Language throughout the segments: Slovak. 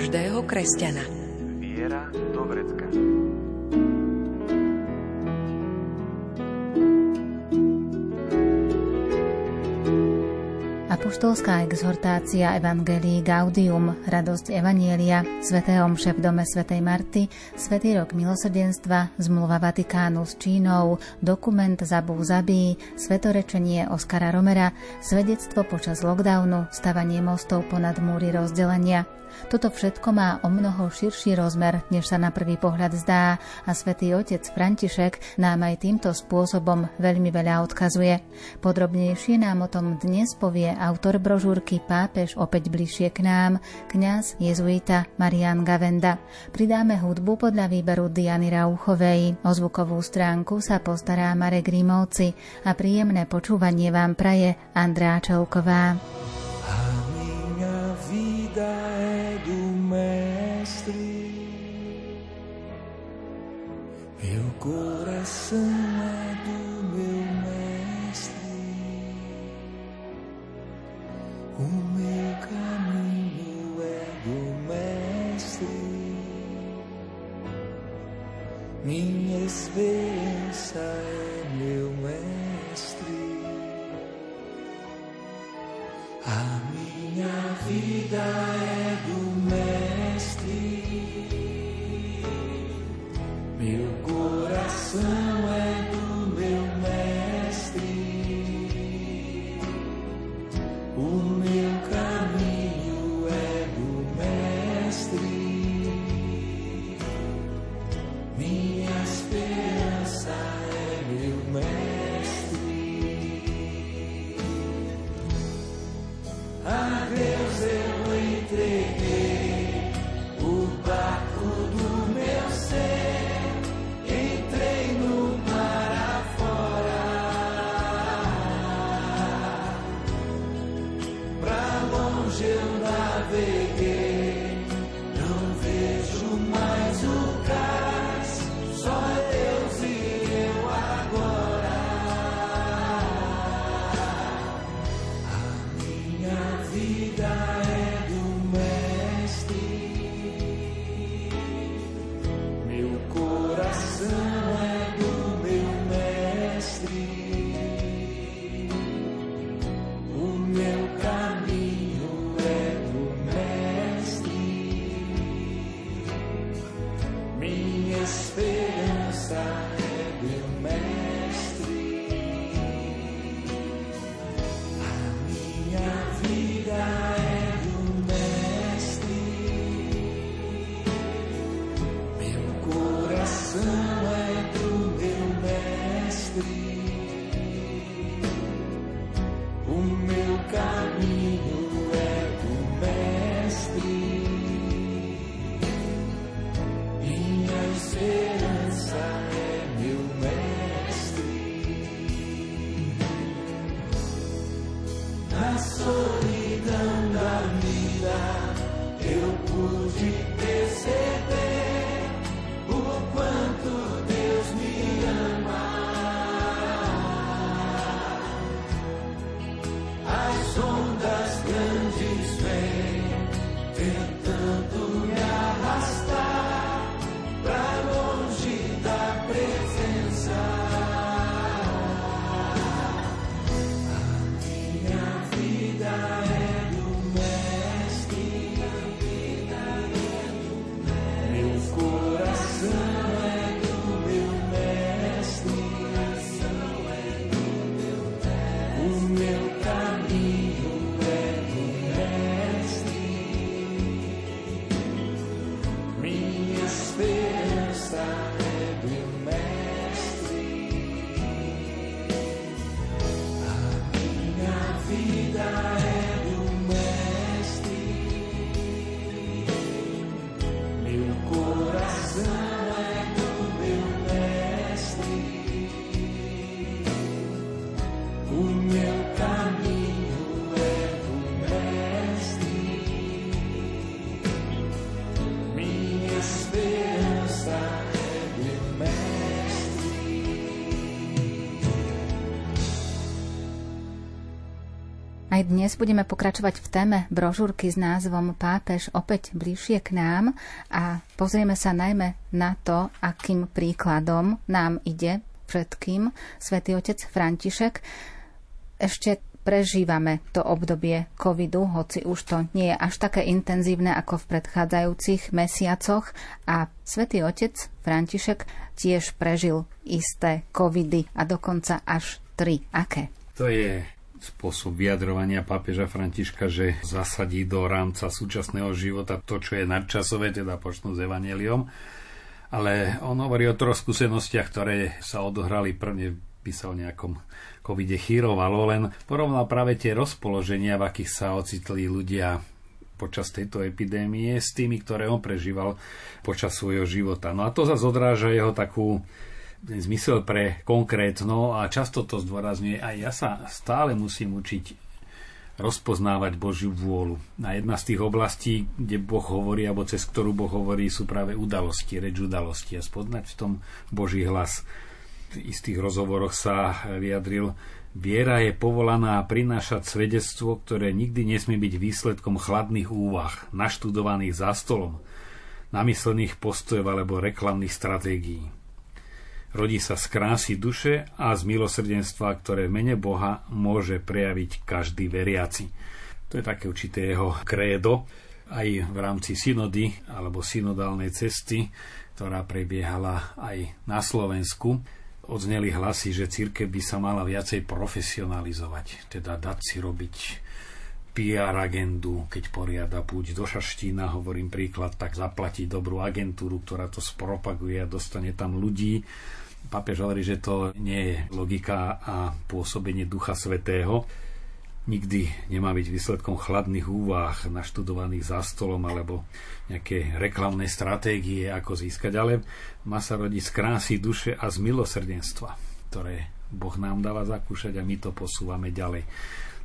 každého kresťana. Viera do vrecka. Apoštolská exhortácia Evangelii Gaudium, radosť Evanielia, svätého omše v dome svätej Marty, svätý rok milosrdenstva, zmluva Vatikánu s Čínou, dokument Zabu Zabí, svetorečenie Oskara Romera, svedectvo počas lockdownu, stavanie mostov ponad múry rozdelenia, toto všetko má o mnoho širší rozmer, než sa na prvý pohľad zdá a svätý otec František nám aj týmto spôsobom veľmi veľa odkazuje. Podrobnejšie nám o tom dnes povie autor brožúrky Pápež opäť bližšie k nám, kňaz jezuita Marian Gavenda. Pridáme hudbu podľa výberu Diany Rauchovej. O zvukovú stránku sa postará Marek Rímovci a príjemné počúvanie vám praje Andrá Čelková. Coração é do meu mestre, o meu caminho é do mestre, minha esperança é meu mestre, a minha vida é Aj dnes budeme pokračovať v téme brožúrky s názvom Pápež opäť bližšie k nám a pozrieme sa najmä na to, akým príkladom nám ide všetkým svätý otec František. Ešte prežívame to obdobie covidu, hoci už to nie je až také intenzívne ako v predchádzajúcich mesiacoch a svätý otec František tiež prežil isté covidy a dokonca až tri. Aké? To je spôsob vyjadrovania pápeža Františka, že zasadí do rámca súčasného života to, čo je nadčasové, teda počnú s Evangeliom. Ale on hovorí o troch skúsenostiach, ktoré sa odohrali prvne o nejakom covide chýrovalo, len porovnal práve tie rozpoloženia, v akých sa ocitli ľudia počas tejto epidémie s tými, ktoré on prežíval počas svojho života. No a to zase odráža jeho takú zmysel pre konkrétno a často to zdôrazňuje, aj ja sa stále musím učiť rozpoznávať Božiu vôľu. A jedna z tých oblastí, kde Boh hovorí, alebo cez ktorú Boh hovorí, sú práve udalosti, reč udalosti a spodnať v tom Boží hlas. V istých rozhovoroch sa vyjadril, viera je povolaná prinášať svedectvo, ktoré nikdy nesmie byť výsledkom chladných úvah, naštudovaných za stolom, namyslených postojov alebo reklamných stratégií. Rodí sa z krásy duše a z milosrdenstva, ktoré v mene Boha môže prejaviť každý veriaci. To je také určité jeho krédo aj v rámci synody alebo synodálnej cesty, ktorá prebiehala aj na Slovensku. Odzneli hlasy, že církev by sa mala viacej profesionalizovať, teda dať si robiť PR agendu, keď poriada púť do Šaštína, hovorím príklad, tak zaplatiť dobrú agentúru, ktorá to spropaguje a dostane tam ľudí. Papež hovorí, že to nie je logika a pôsobenie Ducha Svetého. Nikdy nemá byť výsledkom chladných úvah, naštudovaných za stolom alebo nejaké reklamné stratégie, ako získať, ale má sa rodiť z krásy duše a z milosrdenstva, ktoré Boh nám dáva zakúšať a my to posúvame ďalej.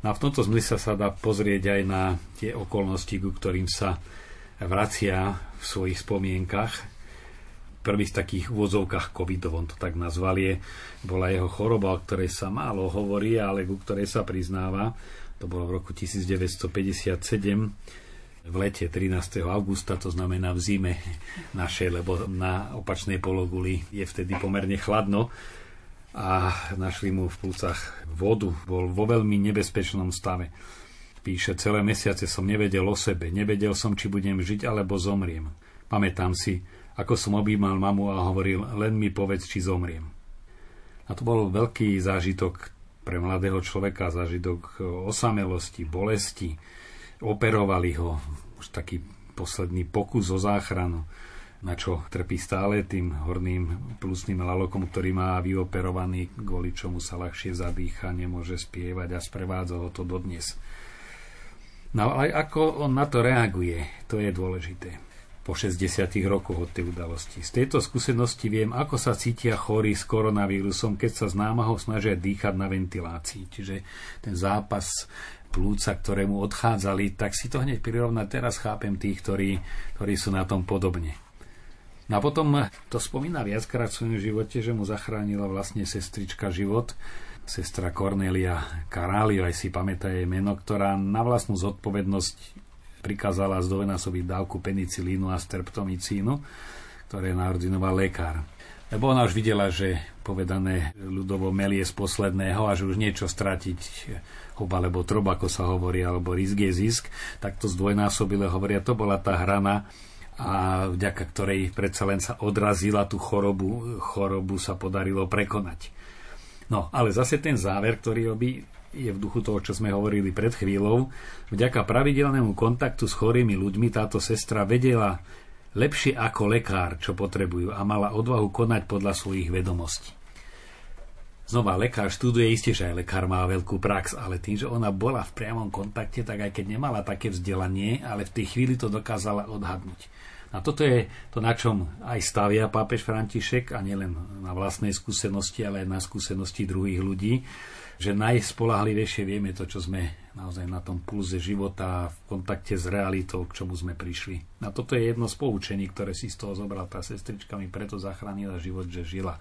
No a v tomto zmysle sa dá pozrieť aj na tie okolnosti, ku ktorým sa vracia v svojich spomienkach. Prvý z takých úvodzovkách covidov, on to tak nazval je, bola jeho choroba, o ktorej sa málo hovorí, ale ku ktorej sa priznáva. To bolo v roku 1957 v lete 13. augusta, to znamená v zime našej, lebo na opačnej pologuli je vtedy pomerne chladno a našli mu v plúcach vodu. Bol vo veľmi nebezpečnom stave. Píše, celé mesiace som nevedel o sebe, nevedel som, či budem žiť alebo zomriem. Pamätám si, ako som objímal mamu a hovoril, len mi povedz, či zomriem. A to bol veľký zážitok pre mladého človeka, zážitok osamelosti, bolesti. Operovali ho, už taký posledný pokus o záchranu na čo trpí stále tým horným plusným lalokom, ktorý má vyoperovaný, kvôli čomu sa ľahšie zadýcha, nemôže spievať a sprevádza ho to dodnes. No ale ako on na to reaguje, to je dôležité. Po 60 rokoch od tej udalosti. Z tejto skúsenosti viem, ako sa cítia chorí s koronavírusom, keď sa z námahou snažia dýchať na ventilácii. Čiže ten zápas plúca, ktorému odchádzali, tak si to hneď prirovnať. Teraz chápem tých, ktorí, ktorí sú na tom podobne. No a potom to spomína viackrát v svojom živote, že mu zachránila vlastne sestrička život, sestra Cornelia Caralio, aj si pamätá jej meno, ktorá na vlastnú zodpovednosť prikázala zdvojnásobiť dávku penicilínu a streptomicínu, ktoré naordinoval lekár. Lebo ona už videla, že povedané ľudovo melie z posledného a že už niečo stratiť hob alebo trob, ako sa hovorí, alebo risk je zisk, tak to zdvojnásobile hovoria, to bola tá hrana, a vďaka ktorej predsa len sa odrazila tú chorobu, chorobu sa podarilo prekonať. No, ale zase ten záver, ktorý robí, je v duchu toho, čo sme hovorili pred chvíľou. Vďaka pravidelnému kontaktu s chorými ľuďmi táto sestra vedela lepšie ako lekár, čo potrebujú a mala odvahu konať podľa svojich vedomostí. Znova, lekár študuje, isté, že aj lekár má veľkú prax, ale tým, že ona bola v priamom kontakte, tak aj keď nemala také vzdelanie, ale v tej chvíli to dokázala odhadnúť. A toto je to, na čom aj stavia pápež František, a nielen na vlastnej skúsenosti, ale aj na skúsenosti druhých ľudí, že najspolahlivejšie vieme to, čo sme naozaj na tom pulze života, v kontakte s realitou, k čomu sme prišli. A toto je jedno z poučení, ktoré si z toho zobral tá sestrička, mi preto zachránila život, že žila.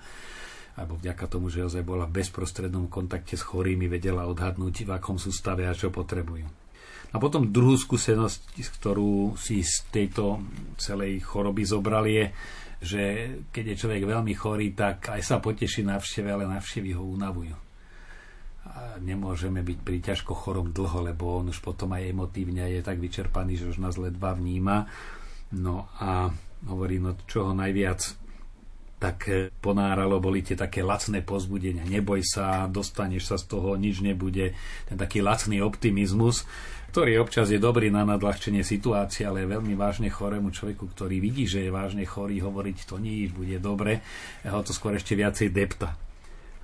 Alebo vďaka tomu, že ozaj bola v bezprostrednom kontakte s chorými, vedela odhadnúť, v akom sú stave a čo potrebujú. A potom druhú skúsenosť, ktorú si z tejto celej choroby zobral je, že keď je človek veľmi chorý, tak aj sa poteší návšteve, ale návštevy ho unavujú. A nemôžeme byť pri ťažko chorom dlho, lebo on už potom aj emotívne je tak vyčerpaný, že už nás ledva vníma. No a hovorí, no čo ho najviac tak e, ponáralo, boli tie také lacné pozbudenia. Neboj sa, dostaneš sa z toho, nič nebude. Ten taký lacný optimizmus, ktorý občas je dobrý na nadľahčenie situácie, ale je veľmi vážne chorému človeku, ktorý vidí, že je vážne chorý, hovoriť to nič, bude dobre, ho to skôr ešte viacej depta.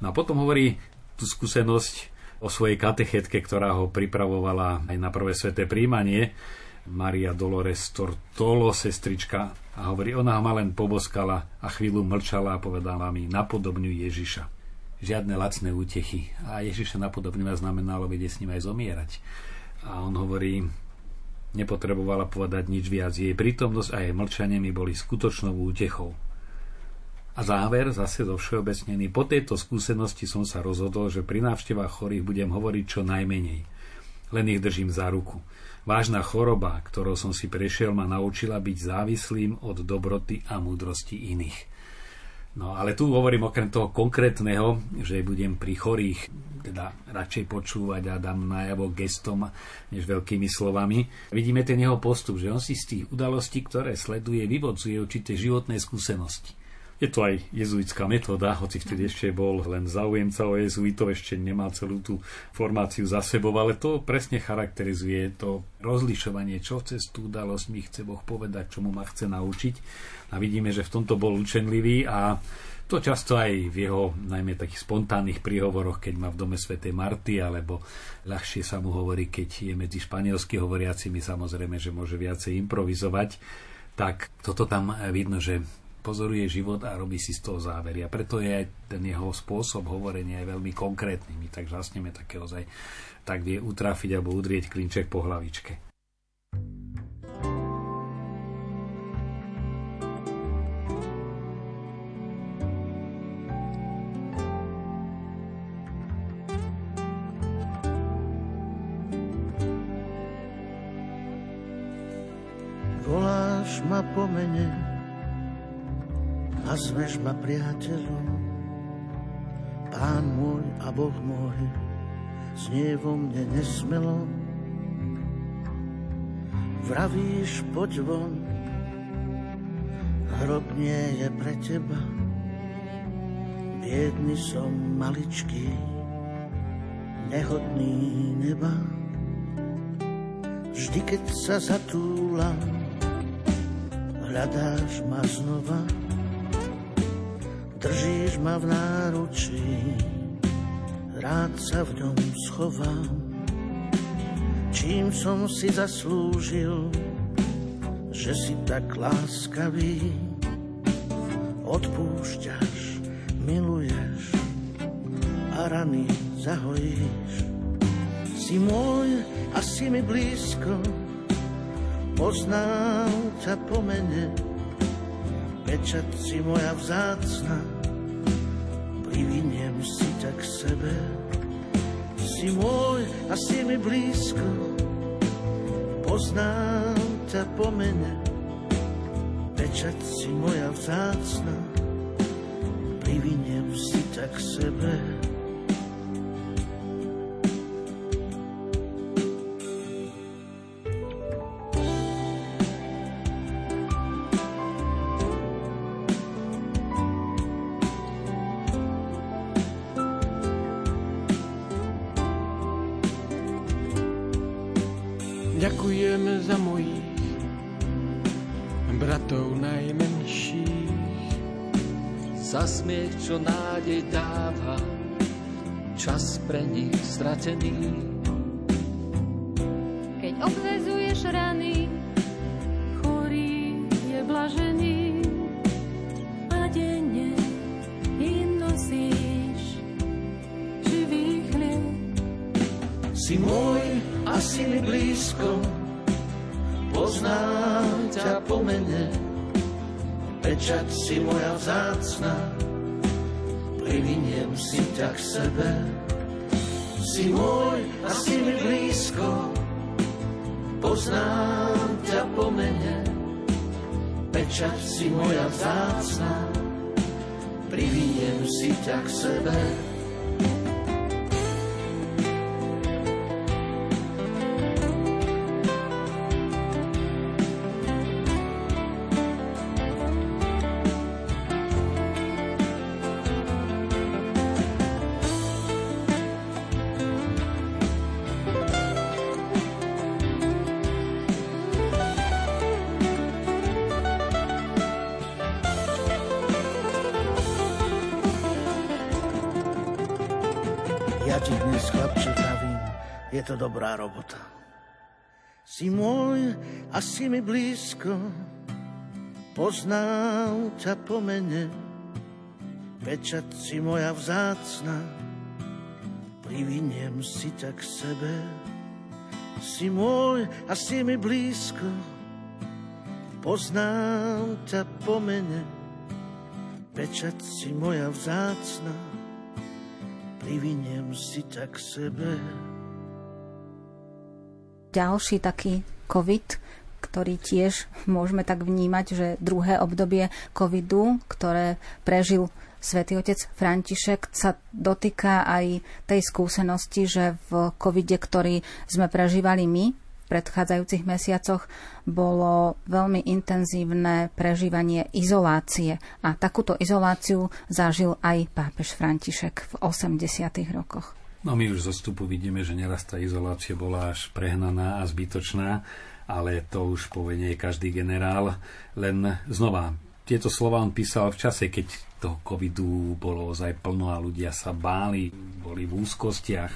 No a potom hovorí tú skúsenosť o svojej katechetke, ktorá ho pripravovala aj na prvé sveté príjmanie, Maria Dolores Tortolo, sestrička, a hovorí, ona ma len poboskala a chvíľu mlčala a povedala mi, napodobňuj Ježiša. Žiadne lacné útechy. A Ježiša napodobňovať znamenalo vedieť s ním aj zomierať. A on hovorí, nepotrebovala povedať nič viac. Jej prítomnosť a jej mlčanie mi boli skutočnou útechou. A záver, zase zo všeobecnený, po tejto skúsenosti som sa rozhodol, že pri návštevách chorých budem hovoriť čo najmenej. Len ich držím za ruku. Vážna choroba, ktorou som si prešiel, ma naučila byť závislým od dobroty a múdrosti iných. No ale tu hovorím okrem toho konkrétneho, že budem pri chorých teda radšej počúvať a dám najavo gestom než veľkými slovami. Vidíme ten jeho postup, že on si z tých udalostí, ktoré sleduje, vyvodzuje určité životné skúsenosti. Je to aj jezuitská metóda, hoci vtedy ešte bol len zaujemca o jezuitov, ešte nemal celú tú formáciu za sebou, ale to presne charakterizuje to rozlišovanie, čo cez tú udalosť mi chce Boh povedať, čo mu ma chce naučiť. A vidíme, že v tomto bol učenlivý a to často aj v jeho najmä takých spontánnych príhovoroch, keď má v dome svätej Marty, alebo ľahšie sa mu hovorí, keď je medzi španielsky hovoriacimi, samozrejme, že môže viacej improvizovať, tak toto tam vidno, že pozoruje život a robí si z toho závery. A preto je ten jeho spôsob hovorenia je veľmi konkrétny. My tak žasneme také ozaj, tak vie utrafiť alebo udrieť klinček po hlavičke. Ma priateľom. Pán môj a Boh môj, znie vo mne nesmelo. Vravíš, poď von, hrob nie je pre teba. Biedný som maličký, nehodný neba. Vždy, keď sa zatúlam, hľadáš ma znova Držíš ma v náručí, rád sa v ňom schovám. Čím som si zaslúžil, že si tak láskavý, odpúšťaš, miluješ a rany zahojíš. Si môj a si mi blízko, poznám ťa po mene, pečať si moja vzácna, k sebe. Si môj a si mi blízko, poznám ťa po mene, pečať si moja vzácna, priviniem si ťa k sebe. Stratený. Keď obvezuješ rany, chorý je blažený a denne im nosíš živý chlieb. Si môj a si mi blízko, poznám ťa po mene, pečať si moja vzácna, priviniem si ťa k sebe. Si môj a si mi blízko, poznám ťa po mene, pečať si moja vzácna, priviniem si ťa k sebe. Je to dobrá robota. Si môj a si mi blízko, poznám ťa po mene, pečať si moja vzácna, priviniem si ťa k sebe. Si môj a si mi blízko, poznám ťa po mene, pečať si moja vzácna, priviniem si ťa k sebe. Ďalší taký COVID, ktorý tiež môžeme tak vnímať, že druhé obdobie covidu, ktoré prežil svätý otec František, sa dotýka aj tej skúsenosti, že v covide, ktorý sme prežívali my predchádzajúcich mesiacoch, bolo veľmi intenzívne prežívanie izolácie. A takúto izoláciu zažil aj pápež František v 80. rokoch. No my už zo stupu vidíme, že neraz tá izolácia bola až prehnaná a zbytočná, ale to už povenie každý generál. Len znova, tieto slova on písal v čase, keď toho covidu bolo ozaj plno a ľudia sa báli, boli v úzkostiach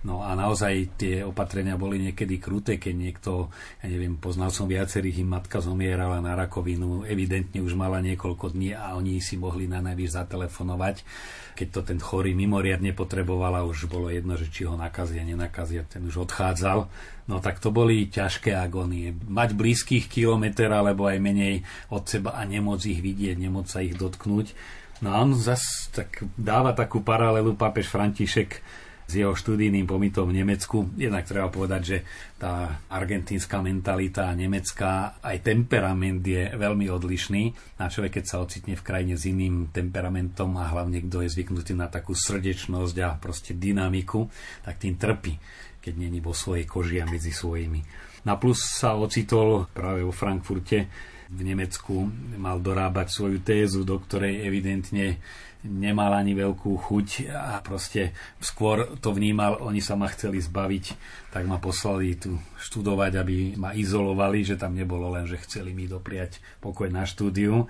No a naozaj tie opatrenia boli niekedy kruté, keď niekto, ja neviem, poznal som viacerých, im matka zomierala na rakovinu, evidentne už mala niekoľko dní a oni si mohli na najvyš zatelefonovať. Keď to ten chorý mimoriadne potrebovala, už bolo jedno, že či ho nakazia, nenakazia, ten už odchádzal. No tak to boli ťažké agónie. Mať blízkych kilometr alebo aj menej od seba a nemôcť ich vidieť, nemôcť sa ich dotknúť. No a on zase tak dáva takú paralelu pápež František s jeho študijným pomitom v Nemecku. Jednak treba povedať, že tá argentínska mentalita a nemecká, aj temperament je veľmi odlišný. Na človek, keď sa ocitne v krajine s iným temperamentom a hlavne kto je zvyknutý na takú srdečnosť a proste dynamiku, tak tým trpí, keď není vo svojej koži a medzi svojimi. Na plus sa ocitol práve vo Frankfurte v Nemecku, mal dorábať svoju tézu, do ktorej evidentne nemal ani veľkú chuť a proste skôr to vnímal, oni sa ma chceli zbaviť, tak ma poslali tu študovať, aby ma izolovali, že tam nebolo len, že chceli mi dopriať pokoj na štúdiu.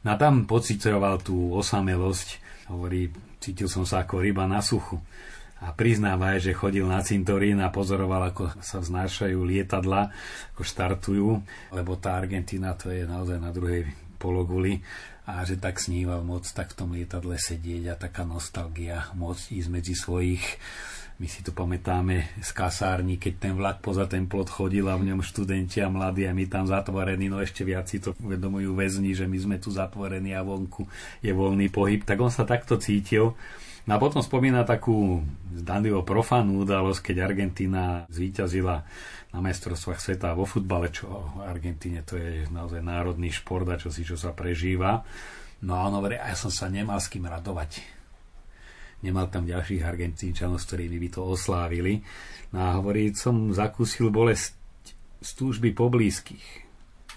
No a tam pocitoval tú osamelosť, hovorí, cítil som sa ako ryba na suchu. A priznáva, že chodil na cintorín a pozoroval, ako sa vznášajú lietadla, ako štartujú, lebo tá Argentina to je naozaj na druhej pologuli a že tak sníval moc tak v tom lietadle sedieť a taká nostalgia môcť ísť medzi svojich. My si to pamätáme z kasárni, keď ten vlak poza ten plot chodil a v ňom študenti a mladí a my tam zatvorení, no ešte viac si to uvedomujú väzni, že my sme tu zatvorení a vonku je voľný pohyb, tak on sa takto cítil. No a potom spomína takú zdanlivo profánnu udalosť, keď Argentína zvíťazila na majstrovstvách sveta vo futbale, čo v Argentíne to je naozaj národný šport a čo si čo sa prežíva. No a on hovorí, ja som sa nemal s kým radovať. Nemal tam ďalších Argentínčanov, s ktorými by to oslávili. No a hovorí, som zakúsil bolesť z túžby poblízkych,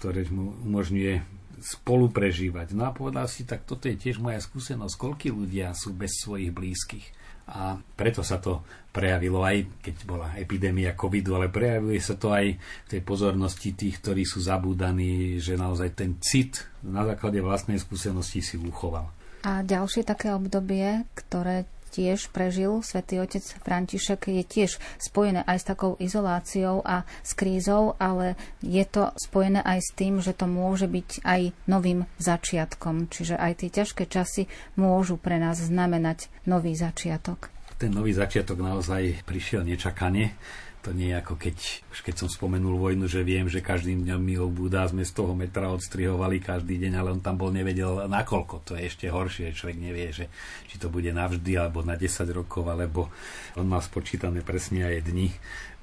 ktoré mu umožňuje spolu prežívať. No a povedal si, tak toto je tiež moja skúsenosť, koľky ľudia sú bez svojich blízkych a preto sa to prejavilo aj keď bola epidémia covidu, ale prejavuje sa to aj v tej pozornosti tých, ktorí sú zabúdaní, že naozaj ten cit na základe vlastnej skúsenosti si uchoval. A ďalšie také obdobie, ktoré tiež prežil svätý otec František, je tiež spojené aj s takou izoláciou a s krízou, ale je to spojené aj s tým, že to môže byť aj novým začiatkom. Čiže aj tie ťažké časy môžu pre nás znamenať nový začiatok. Ten nový začiatok naozaj prišiel nečakane To nie je ako keď, keď som spomenul vojnu, že viem, že každým dňom mi obúda, sme z toho metra odstrihovali každý deň, ale on tam bol nevedel nakoľko. To je ešte horšie, človek nevie, že či to bude navždy, alebo na 10 rokov, alebo on má spočítané presne aj dni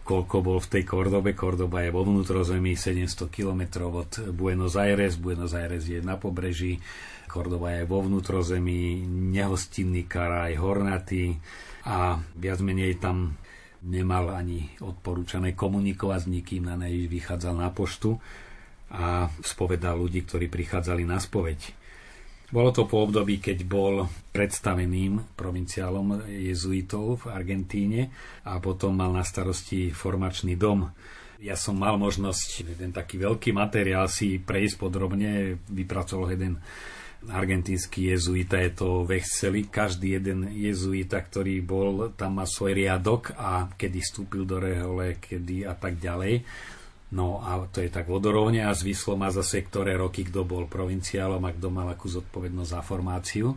koľko bol v tej Kordobe. Kordoba je vo vnútrozemí 700 km od Buenos Aires. Buenos Aires je na pobreží. Kordoba je vo vnútrozemí, nehostinný karaj, hornatý a viac menej tam nemal ani odporúčané komunikovať s nikým, na nej vychádzal na poštu a spovedal ľudí, ktorí prichádzali na spoveď. Bolo to po období, keď bol predstaveným provinciálom jezuitov v Argentíne a potom mal na starosti formačný dom. Ja som mal možnosť jeden taký veľký materiál si prejsť podrobne, vypracoval jeden argentínsky jezuita, je to Vechceli. Každý jeden jezuita, ktorý bol, tam má svoj riadok a kedy vstúpil do rehole, kedy a tak ďalej. No a to je tak vodorovne a zvislo má zase, ktoré roky kto bol provinciálom a kto mal akú zodpovednosť za formáciu.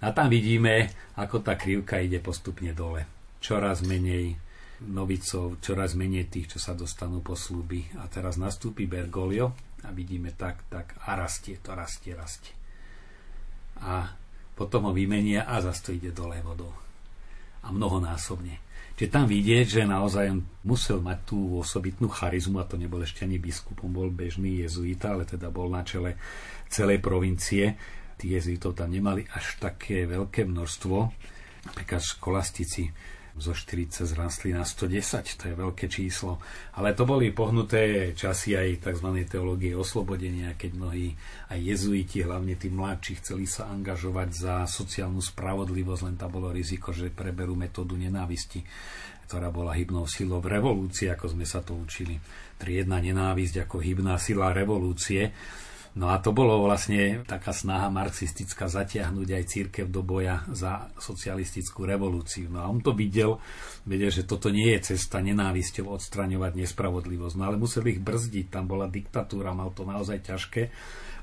A tam vidíme, ako tá krivka ide postupne dole. Čoraz menej novicov, čoraz menej tých, čo sa dostanú po sluby. A teraz nastúpi Bergoglio a vidíme tak, tak a rastie, to rastie, rastie a potom ho vymenia a zase to ide dole vodou. A mnohonásobne. Čiže tam vidieť, že naozaj on musel mať tú osobitnú charizmu, a to nebol ešte ani biskupom, bol bežný jezuita, ale teda bol na čele celej provincie. Tí jezuitov tam nemali až také veľké množstvo. Napríklad školastici zo 40 zrastli na 110, to je veľké číslo. Ale to boli pohnuté časy aj tzv. teológie oslobodenia, keď mnohí aj jezuiti, hlavne tí mladší, chceli sa angažovať za sociálnu spravodlivosť, len tam bolo riziko, že preberú metódu nenávisti ktorá bola hybnou silou v revolúcii, ako sme sa to učili. Triedna nenávisť ako hybná sila revolúcie. No a to bolo vlastne taká snaha marxistická zatiahnuť aj církev do boja za socialistickú revolúciu. No a on to videl, vedel, že toto nie je cesta nenávisťou odstraňovať nespravodlivosť. No ale museli ich brzdiť, tam bola diktatúra, mal to naozaj ťažké.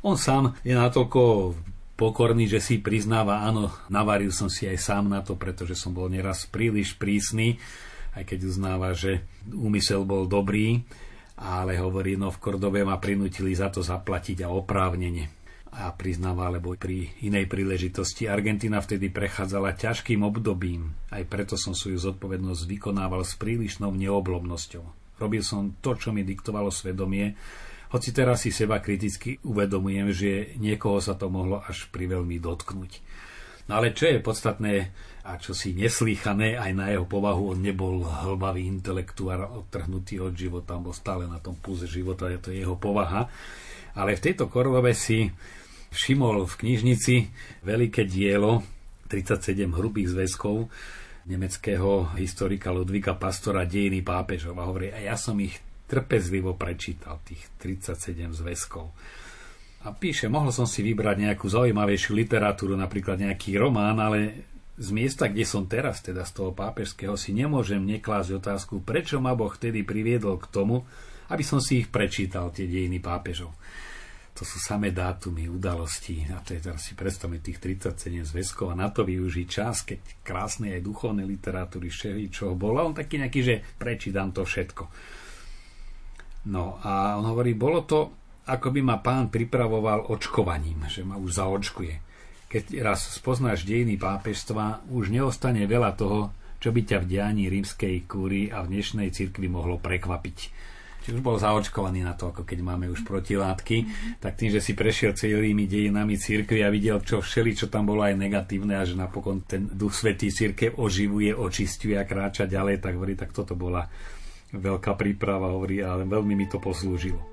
On sám je natoľko pokorný, že si priznáva, áno, navaril som si aj sám na to, pretože som bol neraz príliš prísny, aj keď uznáva, že úmysel bol dobrý, ale hovorí, no v Kordobe ma prinútili za to zaplatiť a oprávnene. A priznáva, lebo pri inej príležitosti Argentina vtedy prechádzala ťažkým obdobím, aj preto som svoju zodpovednosť vykonával s prílišnou neoblomnosťou. Robil som to, čo mi diktovalo svedomie, hoci teraz si seba kriticky uvedomujem, že niekoho sa to mohlo až priveľmi dotknúť. No ale čo je podstatné, a čo si neslýchané aj na jeho povahu, on nebol hlbavý intelektuár odtrhnutý od života, on bol stále na tom púze života, je to jeho povaha. Ale v tejto Korlove si všimol v knižnici veľké dielo 37 hrubých zväzkov nemeckého historika Ludvíka Pastora Dejiny pápežov a hovorí, a ja som ich trpezlivo prečítal, tých 37 zväzkov. A píše, mohol som si vybrať nejakú zaujímavejšiu literatúru, napríklad nejaký román, ale z miesta, kde som teraz, teda z toho pápežského, si nemôžem neklásť otázku, prečo ma Boh vtedy priviedol k tomu, aby som si ich prečítal, tie dejiny pápežov. To sú samé dátumy, udalosti. A to je teraz si predstavme tých 37 zväzkov a na to využiť čas, keď krásne aj duchovné literatúry, všeli, čo bolo. On taký nejaký, že prečítam to všetko. No a on hovorí, bolo to, ako by ma pán pripravoval očkovaním, že ma už zaočkuje keď raz spoznáš dejiny pápežstva, už neostane veľa toho, čo by ťa v dianí rímskej kúry a v dnešnej cirkvi mohlo prekvapiť. Či už bol zaočkovaný na to, ako keď máme už protilátky, tak tým, že si prešiel celými dejinami cirkvi a videl, čo všeli, čo tam bolo aj negatívne a že napokon ten duch svetý cirkev oživuje, očistuje a kráča ďalej, tak hovorí, tak toto bola veľká príprava, hovorí, ale veľmi mi to poslúžilo.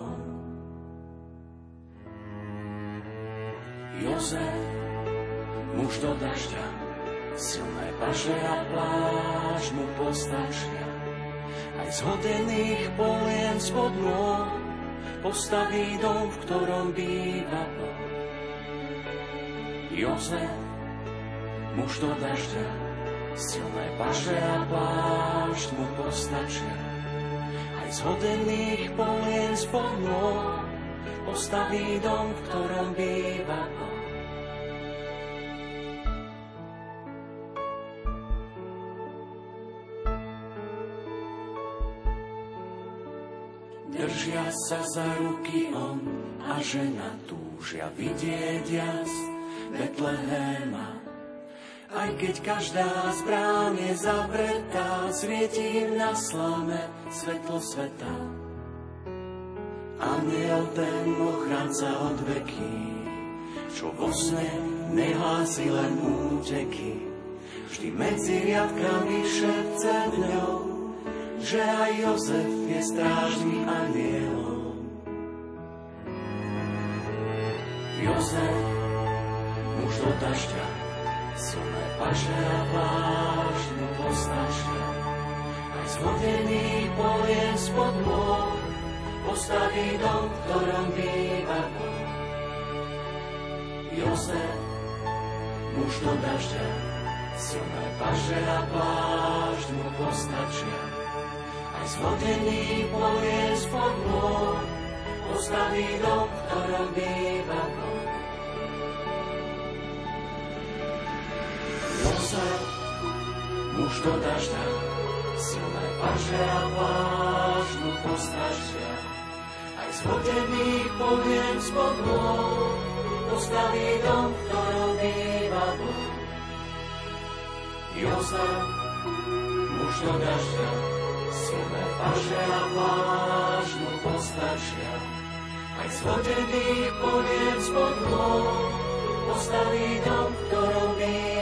Jozef, muž do dažďa, silné paže a pláž mu postačia. Aj z hodených polien spod nôh postaví dom, v ktorom býva Boh. Jozef, muž do dažďa, silné paže a plášť mu postačia. Aj z hodených polien spod nôh postaví dom, v ktorom býva Boh. Sa za ruky on a žena túžia vidieť jas Betlehema. Aj keď každá z brán je zavretá, svieti im na slame svetlo sveta. Aniel ten ochranca od veky, čo vo sne nehlási len úteky, vždy medzi riadkami šepce dňou, že aj Jozef je strážny anielom. Jozef, muž do dažďa, silné paže a mu postačia. Aj z hodených polien spod môj, postaví dom, ktorom býva. Jozef, muž do dažďa, silné paže a mu postačia. Aj z hodených polien spod môj, postaví dom, v ktorom býva Boh. Do dažďa, silné paže a plášť mu postačia. Aj z hodených polien spod môj, postaví dom, v býva Boh. Jozef, muž do dažďa, silné paže a mu postačia. Aj z hodených polien spod môj, postaví dom, v ktorom býva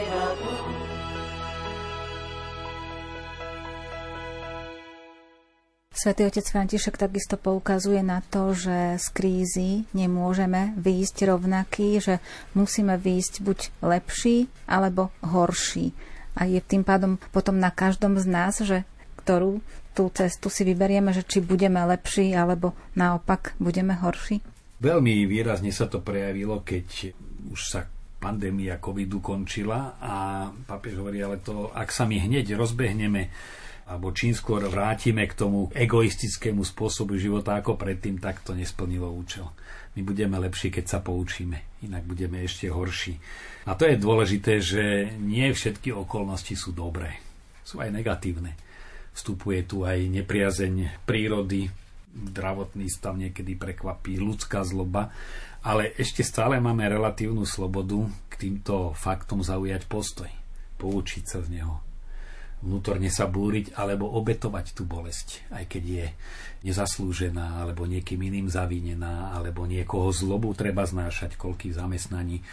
Svetý otec František takisto poukazuje na to, že z krízy nemôžeme výjsť rovnaký, že musíme výjsť buď lepší alebo horší. A je tým pádom potom na každom z nás, že ktorú tú cestu si vyberieme, že či budeme lepší alebo naopak budeme horší? Veľmi výrazne sa to prejavilo, keď už sa pandémia covidu končila a papež hovorí, ale to, ak sa my hneď rozbehneme alebo čím skôr vrátime k tomu egoistickému spôsobu života ako predtým, tak to nesplnilo účel. My budeme lepší, keď sa poučíme, inak budeme ešte horší. A to je dôležité, že nie všetky okolnosti sú dobré. Sú aj negatívne. Vstupuje tu aj nepriazeň prírody, zdravotný stav niekedy prekvapí, ľudská zloba, ale ešte stále máme relatívnu slobodu k týmto faktom zaujať postoj, poučiť sa z neho, vnútorne sa búriť alebo obetovať tú bolesť, aj keď je nezaslúžená alebo niekým iným zavinená alebo niekoho zlobu treba znášať, koľkých zamestnaní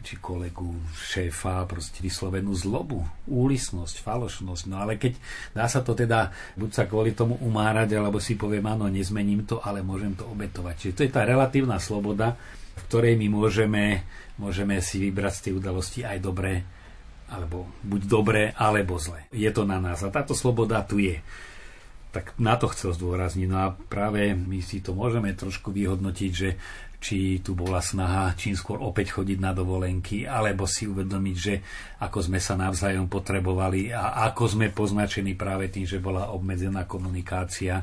či kolegu, šéfa, proste vyslovenú zlobu, úlisnosť, falošnosť. No ale keď dá sa to teda buď sa kvôli tomu umárať, alebo si poviem, áno, nezmením to, ale môžem to obetovať. Čiže to je tá relatívna sloboda, v ktorej my môžeme, môžeme si vybrať z tej udalosti aj dobré, alebo buď dobré, alebo zlé. Je to na nás a táto sloboda tu je. Tak na to chcel zdôrazniť. No a práve my si to môžeme trošku vyhodnotiť, že či tu bola snaha čím skôr opäť chodiť na dovolenky, alebo si uvedomiť, že ako sme sa navzájom potrebovali a ako sme poznačení práve tým, že bola obmedzená komunikácia,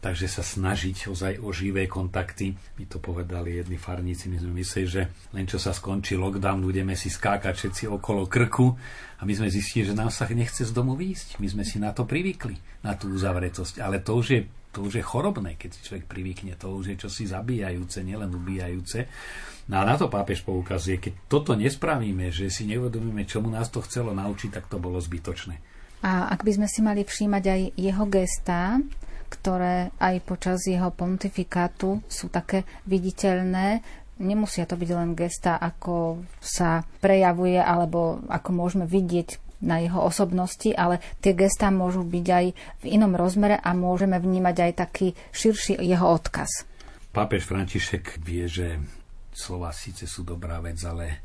takže sa snažiť ozaj o živé kontakty. My to povedali jedni farníci, my sme mysleli, že len čo sa skončí lockdown, budeme si skákať všetci okolo krku a my sme zistili, že nám sa nechce z domu výjsť. My sme si na to privykli, na tú uzavretosť, ale to už je to už je chorobné, keď si človek privykne, to už je čosi zabíjajúce, nielen ubíjajúce. No a na to pápež poukazuje, keď toto nespravíme, že si neuvedomíme, čomu nás to chcelo naučiť, tak to bolo zbytočné. A ak by sme si mali všímať aj jeho gestá, ktoré aj počas jeho pontifikátu sú také viditeľné, nemusia to byť len gesta, ako sa prejavuje alebo ako môžeme vidieť na jeho osobnosti, ale tie gestá môžu byť aj v inom rozmere a môžeme vnímať aj taký širší jeho odkaz. Pápež František vie, že slova síce sú dobrá vec, ale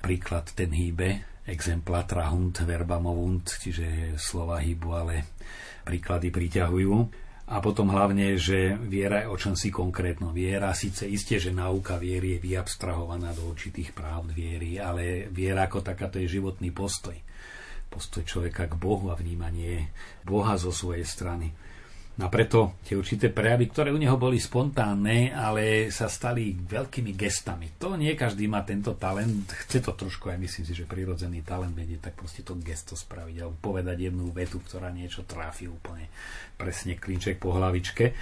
príklad ten hýbe, exempla trahunt verba movunt, čiže slova hýbu, ale príklady priťahujú. A potom hlavne, že viera je o čom si konkrétno. Viera, síce isté, že náuka viery je vyabstrahovaná do určitých práv viery, ale viera ako taká to je životný postoj. Postoj človeka k Bohu a vnímanie Boha zo svojej strany. No a preto tie určité prejavy, ktoré u neho boli spontánne, ale sa stali veľkými gestami. To nie každý má tento talent, chce to trošku aj myslím si, že prirodzený talent vedieť, tak proste to gesto spraviť alebo povedať jednu vetu, ktorá niečo tráfi úplne presne klinček po hlavičke.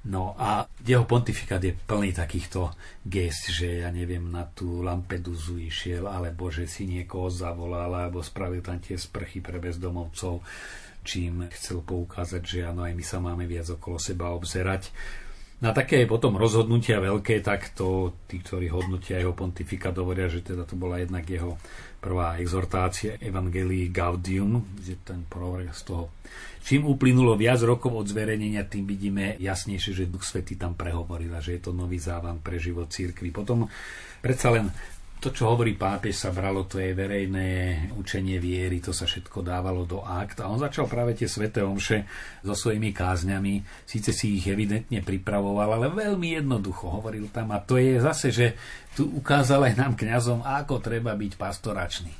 No a jeho pontifikát je plný takýchto gest, že ja neviem, na tú Lampedusu išiel, alebo že si niekoho zavolal, alebo spravil tam tie sprchy pre bezdomovcov čím chcel poukázať, že áno, aj my sa máme viac okolo seba obzerať. Na také potom rozhodnutia veľké, tak to tí, ktorí hodnotia jeho pontifika, hovoria, že teda to bola jednak jeho prvá exhortácia Evangelii Gaudium, že ten z toho. Čím uplynulo viac rokov od zverejnenia, tým vidíme jasnejšie, že Duch Svetý tam prehovorila, že je to nový závan pre život církvy. Potom predsa len to, čo hovorí pápež, sa bralo, to je verejné učenie viery, to sa všetko dávalo do akt. A on začal práve tie sveté omše so svojimi kázňami. Síce si ich evidentne pripravoval, ale veľmi jednoducho hovoril tam. A to je zase, že tu ukázal aj nám kňazom, ako treba byť pastoračný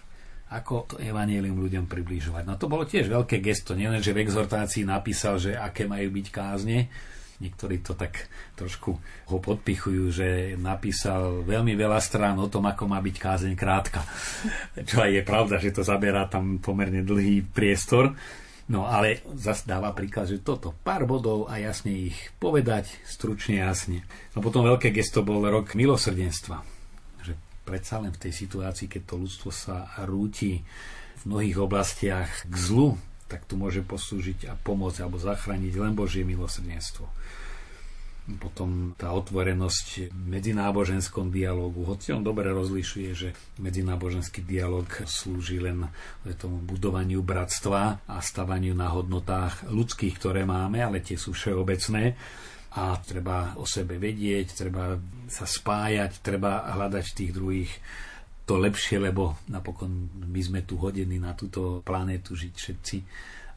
ako to evanílium ľuďom približovať. No to bolo tiež veľké gesto, nielen, že v exhortácii napísal, že aké majú byť kázne, Niektorí to tak trošku ho podpichujú, že napísal veľmi veľa strán o tom, ako má byť kázeň krátka. Čo aj je pravda, že to zaberá tam pomerne dlhý priestor. No ale zase dáva príklad, že toto, pár bodov a jasne ich povedať, stručne jasne. No potom veľké gesto bol rok milosrdenstva. Že predsa len v tej situácii, keď to ľudstvo sa rúti v mnohých oblastiach k zlu, tak tu môže poslúžiť a pomôcť alebo zachrániť len Božie milosrdenstvo. Potom tá otvorenosť medzináboženskom dialogu, hoci on dobre rozlišuje, že medzináboženský dialog slúži len tomu budovaniu bratstva a stavaniu na hodnotách ľudských, ktoré máme, ale tie sú všeobecné. A treba o sebe vedieť, treba sa spájať, treba hľadať tých druhých to lepšie, lebo napokon my sme tu hodení na túto planétu žiť všetci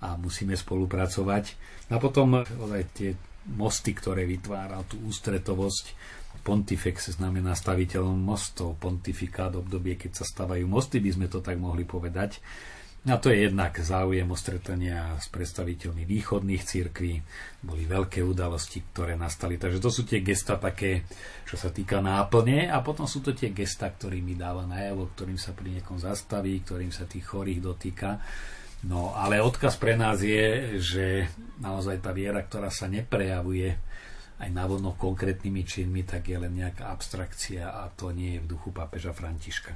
a musíme spolupracovať. A potom aj tie mosty, ktoré vytvára tú ústretovosť. Pontifex znamená staviteľom mostov, pontifikát obdobie, keď sa stavajú mosty, by sme to tak mohli povedať. A to je jednak záujem o stretania s predstaviteľmi východných církví. Boli veľké udalosti, ktoré nastali. Takže to sú tie gesta také, čo sa týka náplne. A potom sú to tie gesta, ktorými dáva najavo, ktorým sa pri niekom zastaví, ktorým sa tých chorých dotýka. No ale odkaz pre nás je, že naozaj tá viera, ktorá sa neprejavuje aj návodno konkrétnymi činmi, tak je len nejaká abstrakcia a to nie je v duchu pápeža Františka.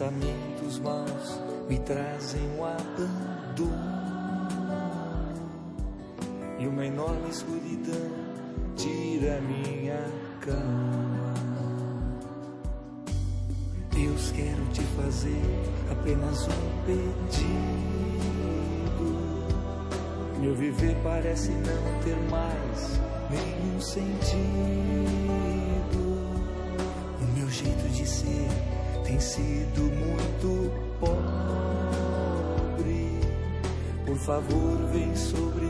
Pensamentos maus me trazem o abandono e uma enorme escuridão tira minha calma. Deus, quero te fazer apenas um pedido. Meu viver parece não ter mais nenhum sentido. O meu jeito de ser tem sido muito pobre. Por favor, vem sobre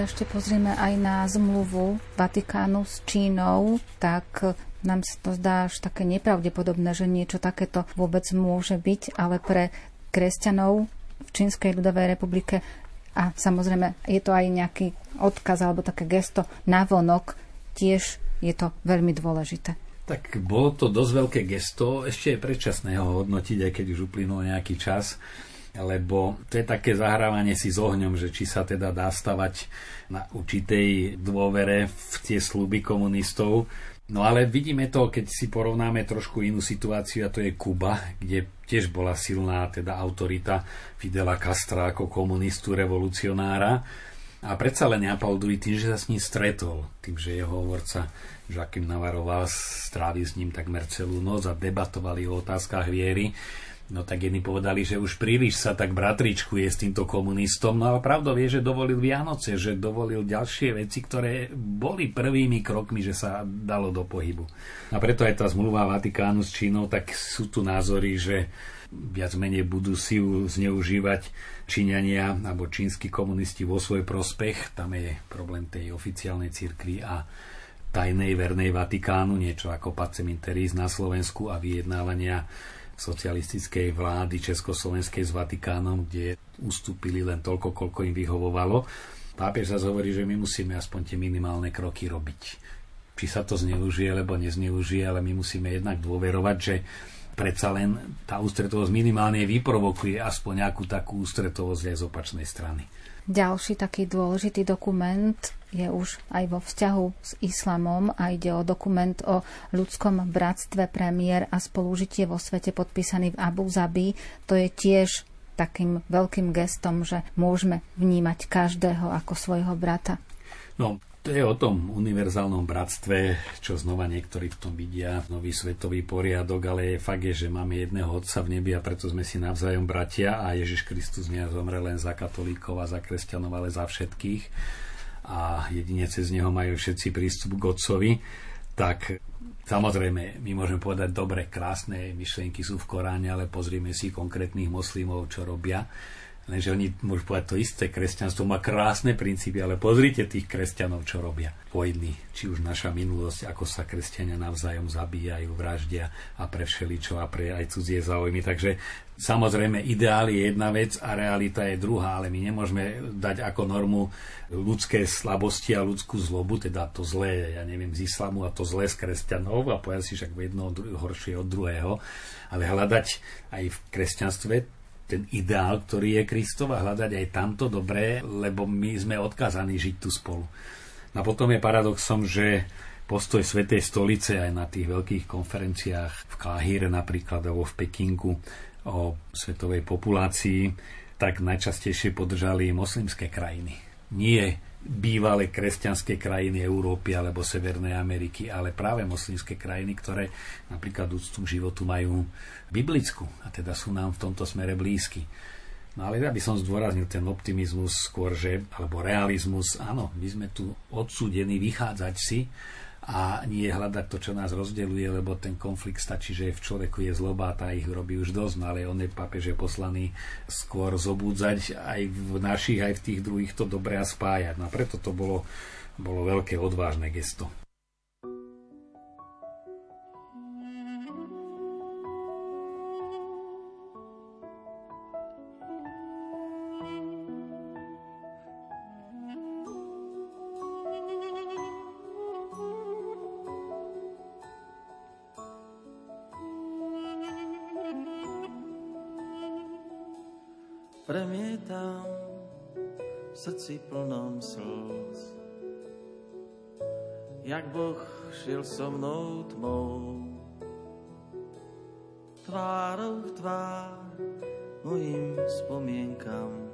sa ešte pozrieme aj na zmluvu Vatikánu s Čínou, tak nám sa to zdá až také nepravdepodobné, že niečo takéto vôbec môže byť, ale pre kresťanov v Čínskej ľudovej republike a samozrejme je to aj nejaký odkaz alebo také gesto na vonok, tiež je to veľmi dôležité. Tak bolo to dosť veľké gesto, ešte je predčasné ho hodnotiť, aj keď už uplynul nejaký čas lebo to je také zahrávanie si s ohňom, že či sa teda dá stavať na určitej dôvere v tie sluby komunistov. No ale vidíme to, keď si porovnáme trošku inú situáciu, a to je Kuba, kde tiež bola silná teda autorita Fidela Castra ako komunistu, revolucionára. A predsa len neaplaudujú tým, že sa s ním stretol, tým, že jeho hovorca Žakim Navaroval strávil s ním takmer celú noc a debatovali o otázkach viery. No tak jedni povedali, že už príliš sa tak bratričkuje s týmto komunistom, no ale pravdou je, že dovolil Vianoce, že dovolil ďalšie veci, ktoré boli prvými krokmi, že sa dalo do pohybu. A preto aj tá zmluva Vatikánu s Čínou, tak sú tu názory, že viac menej budú si ju zneužívať Číňania alebo čínsky komunisti vo svoj prospech. Tam je problém tej oficiálnej cirkvi a tajnej vernej Vatikánu, niečo ako paceminteríz na Slovensku a vyjednávania socialistickej vlády Československej s Vatikánom, kde ustúpili len toľko, koľko im vyhovovalo. Pápež sa hovorí, že my musíme aspoň tie minimálne kroky robiť. Či sa to zneužije, alebo nezneužije, ale my musíme jednak dôverovať, že predsa len tá ústretovosť minimálne vyprovokuje aspoň nejakú takú ústretovosť aj z opačnej strany. Ďalší taký dôležitý dokument je už aj vo vzťahu s islamom a ide o dokument o ľudskom bratstve premiér a spolužitie vo svete podpísaný v Abu Zabi. To je tiež takým veľkým gestom, že môžeme vnímať každého ako svojho brata. No, to je o tom univerzálnom bratstve, čo znova niektorí v tom vidia, nový svetový poriadok, ale fakt je, že máme jedného Otca v nebi a preto sme si navzájom bratia a Ježiš Kristus nezomre len za katolíkov a za kresťanov, ale za všetkých a jedine cez neho majú všetci prístup k Otcovi, tak samozrejme my môžeme povedať, dobre, krásne myšlienky sú v Koráne, ale pozrieme si konkrétnych moslimov, čo robia Lenže oni môžu povedať to isté, kresťanstvo má krásne princípy, ale pozrite tých kresťanov, čo robia. Vojny, či už naša minulosť, ako sa kresťania navzájom zabíjajú, vraždia a pre všeličo a pre aj cudzie záujmy. Takže samozrejme ideál je jedna vec a realita je druhá, ale my nemôžeme dať ako normu ľudské slabosti a ľudskú zlobu, teda to zlé, ja neviem, z islamu a to zlé z kresťanov a povedať si však jedno horšie od druhého, ale hľadať aj v kresťanstve ten ideál, ktorý je Kristov a hľadať aj tamto dobré, lebo my sme odkázaní žiť tu spolu. A potom je paradoxom, že postoj Svetej stolice aj na tých veľkých konferenciách v Káhire napríklad alebo v Pekingu o svetovej populácii, tak najčastejšie podržali moslimské krajiny. Nie bývalé kresťanské krajiny Európy alebo Severnej Ameriky, ale práve moslimské krajiny, ktoré napríklad úctu k životu majú biblickú a teda sú nám v tomto smere blízky. No ale ja by som zdôraznil ten optimizmus skôr, že, alebo realizmus, áno, my sme tu odsúdení vychádzať si a nie hľadať to, čo nás rozdeluje, lebo ten konflikt stačí, že v človeku je zloba a tá ich robí už dosť, no ale on je pápež je poslaný skôr zobúdzať aj v našich, aj v tých druhých to dobre a spájať. No a preto to bolo, bolo veľké odvážne gesto. Premietam v srdci plnom slz. Jak Boh šiel so mnou tmou, tvárou v tvár mojim spomienkam.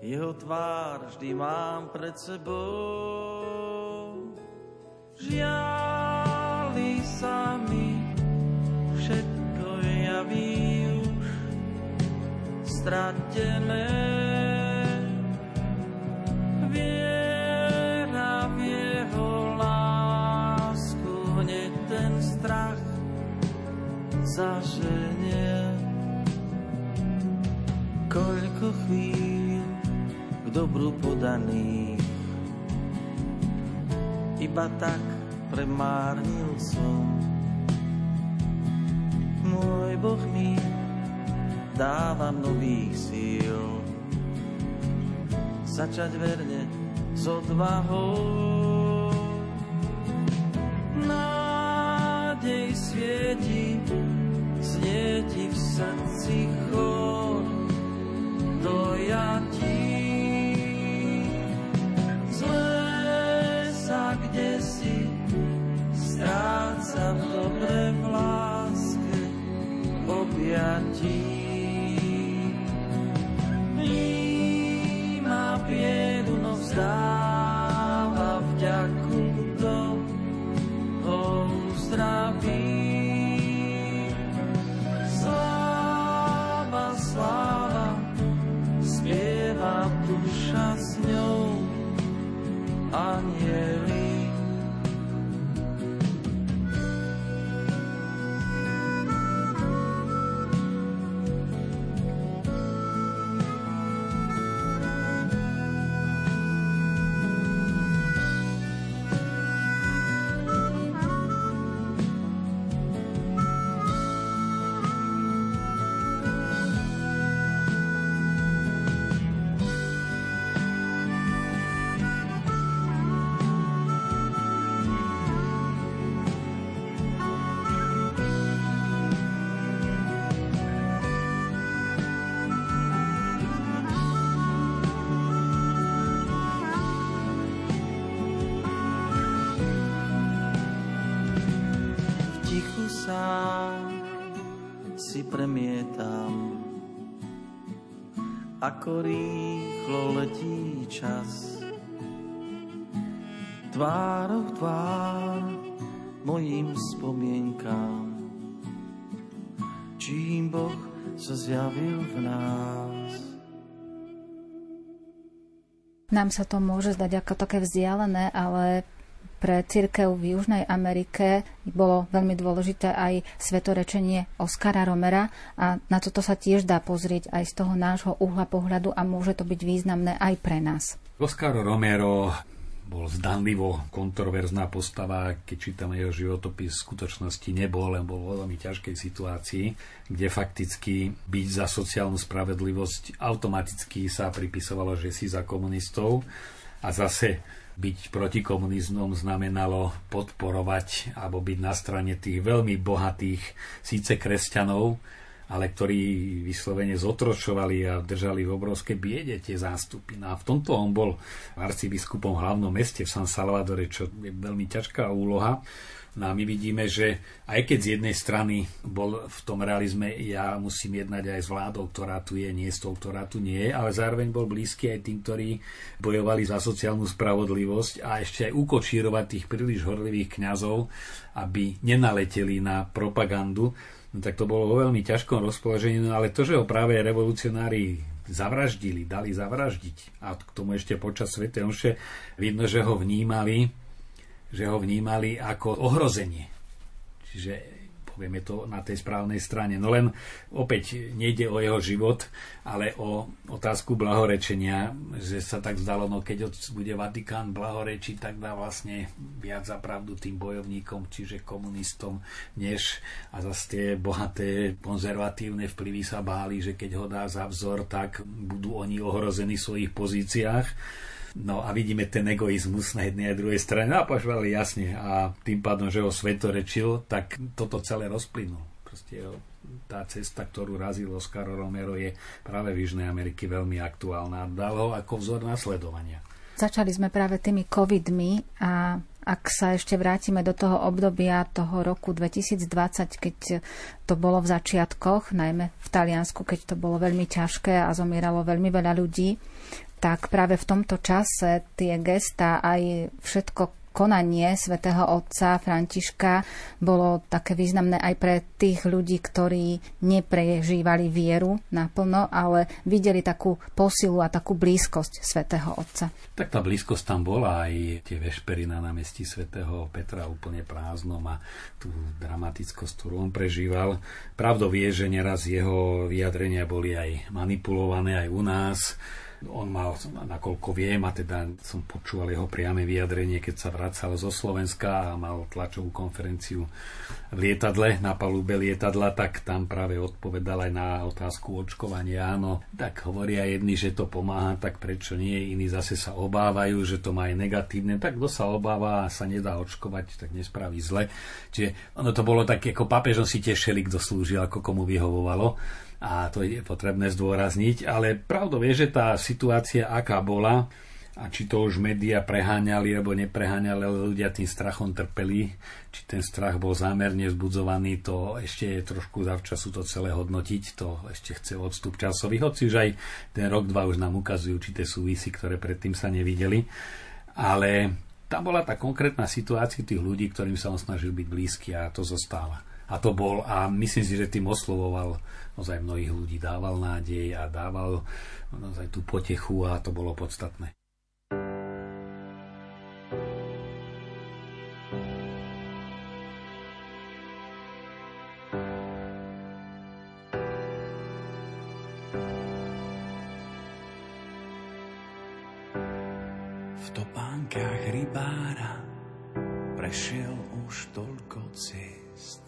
Jeho tvár vždy mám pred sebou. Žiali stratené. Viera v jeho lásku, hneď ten strach zaženie. Koľko chvíľ k dobru podaných iba tak premárnil som. Môj Boh mi dáva nových síl. Začať verne s odvahou. Nádej svieti, znieti v srdci chod, dojatí. Zlé ako rýchlo letí čas. Tvárou tvár mojim spomienkám, čím Boh sa zjavil v nás. Nám sa to môže zdať ako také vzdialené, ale pre církev v Južnej Amerike bolo veľmi dôležité aj svetorečenie Oskara Romera a na toto sa tiež dá pozrieť aj z toho nášho uhla pohľadu a môže to byť významné aj pre nás. Oscar Romero bol zdanlivo kontroverzná postava, keď čítame jeho životopis, v skutočnosti nebol, len bol vo veľmi ťažkej situácii, kde fakticky byť za sociálnu spravedlivosť automaticky sa pripisovalo, že si za komunistov a zase byť proti komunizmom znamenalo podporovať alebo byť na strane tých veľmi bohatých síce kresťanov, ale ktorí vyslovene zotročovali a držali v obrovskej biede tie zástupy. No a v tomto on bol arcibiskupom v hlavnom meste v San Salvadore, čo je veľmi ťažká úloha. No a my vidíme, že aj keď z jednej strany bol v tom realizme, ja musím jednať aj s vládou, ktorá tu je, nie s tou, ktorá tu nie je, ale zároveň bol blízky aj tým, ktorí bojovali za sociálnu spravodlivosť a ešte aj ukočírovať tých príliš horlivých kňazov, aby nenaleteli na propagandu. No tak to bolo vo veľmi ťažkom rozpoložení, no ale to, že ho práve revolucionári zavraždili, dali zavraždiť a k tomu ešte počas Sv. Vidno, že ho vnímali že ho vnímali ako ohrozenie. Čiže povieme to na tej správnej strane. No len opäť nejde o jeho život, ale o otázku blahorečenia, že sa tak zdalo, no keď bude Vatikán blahorečiť, tak dá vlastne viac za pravdu tým bojovníkom, čiže komunistom, než a zase tie bohaté konzervatívne vplyvy sa báli, že keď ho dá za vzor, tak budú oni ohrození v svojich pozíciách No a vidíme ten egoizmus na jednej a druhej strane. No a jasne. A tým pádom, že ho svetorečil, tak toto celé rozplynul. Proste tá cesta, ktorú razil Oscar Romero, je práve v Južnej Ameriky veľmi aktuálna. Dal ho ako vzor nasledovania. Začali sme práve tými covidmi a ak sa ešte vrátime do toho obdobia toho roku 2020, keď to bolo v začiatkoch, najmä v Taliansku, keď to bolo veľmi ťažké a zomieralo veľmi veľa ľudí, tak práve v tomto čase tie gesta aj všetko konanie svätého otca Františka bolo také významné aj pre tých ľudí, ktorí neprežívali vieru naplno, ale videli takú posilu a takú blízkosť svätého otca. Tak tá blízkosť tam bola aj tie vešpery na námestí svätého Petra úplne prázdnom a tú dramatickosť, ktorú on prežíval. Pravdou je, že neraz jeho vyjadrenia boli aj manipulované aj u nás on mal, nakoľko viem, a teda som počúval jeho priame vyjadrenie, keď sa vracal zo Slovenska a mal tlačovú konferenciu v lietadle, na palube lietadla, tak tam práve odpovedal aj na otázku očkovania. Áno, tak hovoria jedni, že to pomáha, tak prečo nie? Iní zase sa obávajú, že to má aj negatívne. Tak kto sa obáva a sa nedá očkovať, tak nespraví zle. Čiže ono to bolo tak, ako pápežom si tešili, kto slúžil, ako komu vyhovovalo a to je potrebné zdôrazniť, ale pravdou je, že tá situácia, aká bola, a či to už média preháňali alebo nepreháňali, ale ľudia tým strachom trpeli, či ten strach bol zámerne vzbudzovaný, to ešte je trošku zavčasu to celé hodnotiť, to ešte chce odstup časový, hoci už aj ten rok, dva už nám ukazujú určité súvisy, ktoré predtým sa nevideli, ale tam bola tá konkrétna situácia tých ľudí, ktorým sa on snažil byť blízky a to zostáva. A to bol, a myslím si, že tým oslovoval ozaj mnohých ľudí dával nádej a dával naozaj tú potechu a to bolo podstatné. V topánkach rybára prešiel už toľko ciest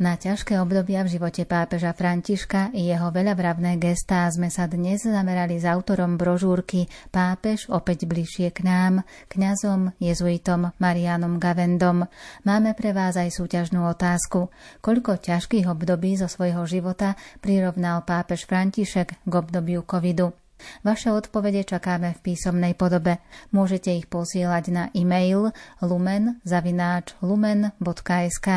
Na ťažké obdobia v živote pápeža Františka i jeho veľavravné gestá sme sa dnes zamerali s autorom brožúrky Pápež opäť bližšie k nám, kňazom, jezuitom Marianom Gavendom. Máme pre vás aj súťažnú otázku. Koľko ťažkých období zo svojho života prirovnal pápež František k obdobiu covidu? Vaše odpovede čakáme v písomnej podobe. Môžete ich posielať na e-mail lumen.lumen.sk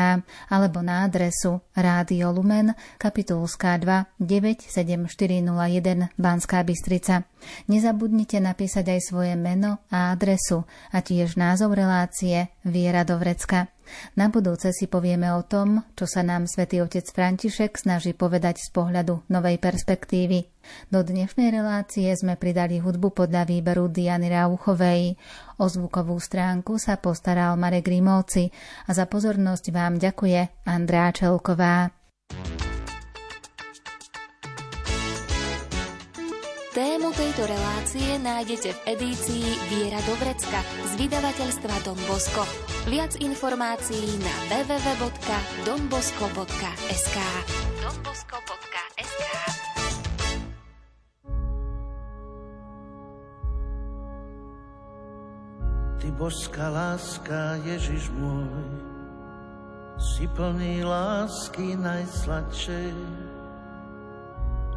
alebo na adresu Rádio Lumen, kapitulská 2 97401 Banská Bystrica. Nezabudnite napísať aj svoje meno a adresu a tiež názov relácie Viera do vrecka. Na budúce si povieme o tom, čo sa nám svätý otec František snaží povedať z pohľadu novej perspektívy. Do dnešnej relácie sme pridali hudbu podľa výberu Diany Rauchovej. O zvukovú stránku sa postaral Marek Grimovci a za pozornosť vám ďakuje Andrá Čelková. Tému tejto relácie nájdete v edícii Viera do vrecka z vydavateľstva Don Bosco. Viac informácií na www.donbosco.sk donbosco.sk Ty boská láska, Ježiš môj, si plný lásky najsladšej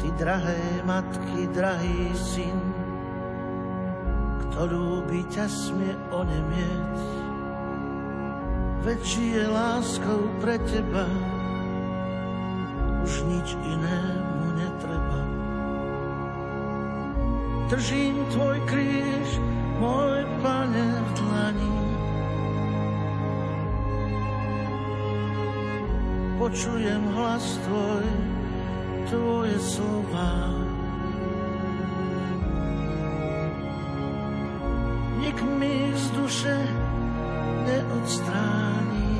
ty drahé matky, drahý syn, kto ľúbi ťa smie onemieť. Veď žije láskou pre teba, už nič inému netreba. Držím tvoj kríž, môj pane v dlani. Počujem hlas tvoj, tvoje slova. Nik mi z duše neodstráni.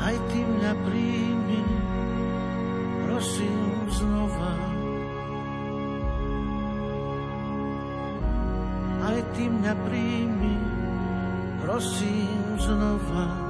Aj ty mňa príjmi, prosím znova. Aj ty mňa príjmi, prosím znova.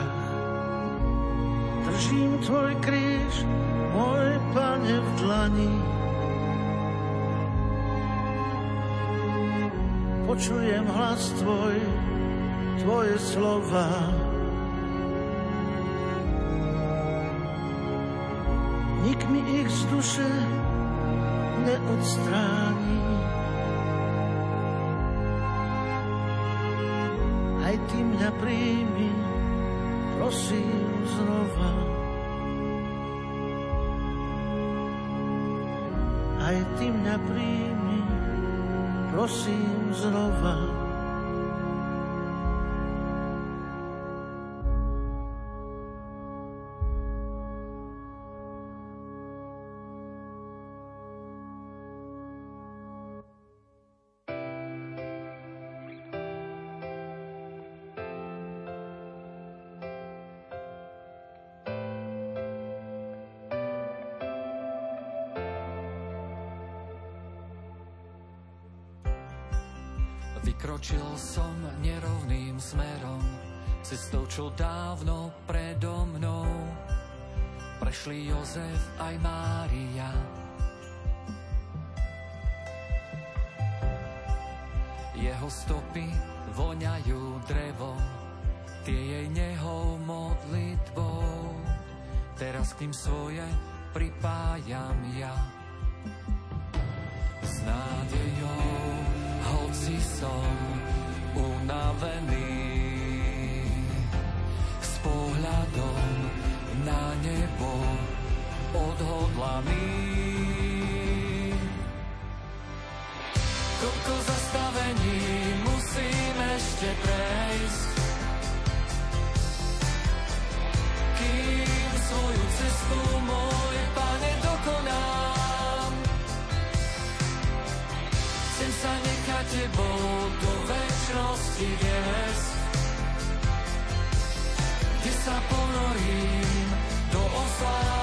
Držím tvoj kríž, môj pane v dlani. Počujem hlas tvoj, tvoje slova. Nik mi ich z duše neodstráni. aj ty mňa príjmi, znova. Aj ty mňa prosím znova. Vykročil som nerovným smerom, cestou, čo dávno predo mnou. Prešli Jozef aj Mária. Jeho stopy voňajú drevo, tie jej nehou modlitbou. Teraz k ním svoje pripájam ja. Som unavený s pohľadom na nebo odhodlaný. Koľko zastavení musím ešte prejsť, kým svoju cestu môj pane dokonám. Chcem sa ne tebou do väčšnosti viesť, kde sa ponorím do oslávených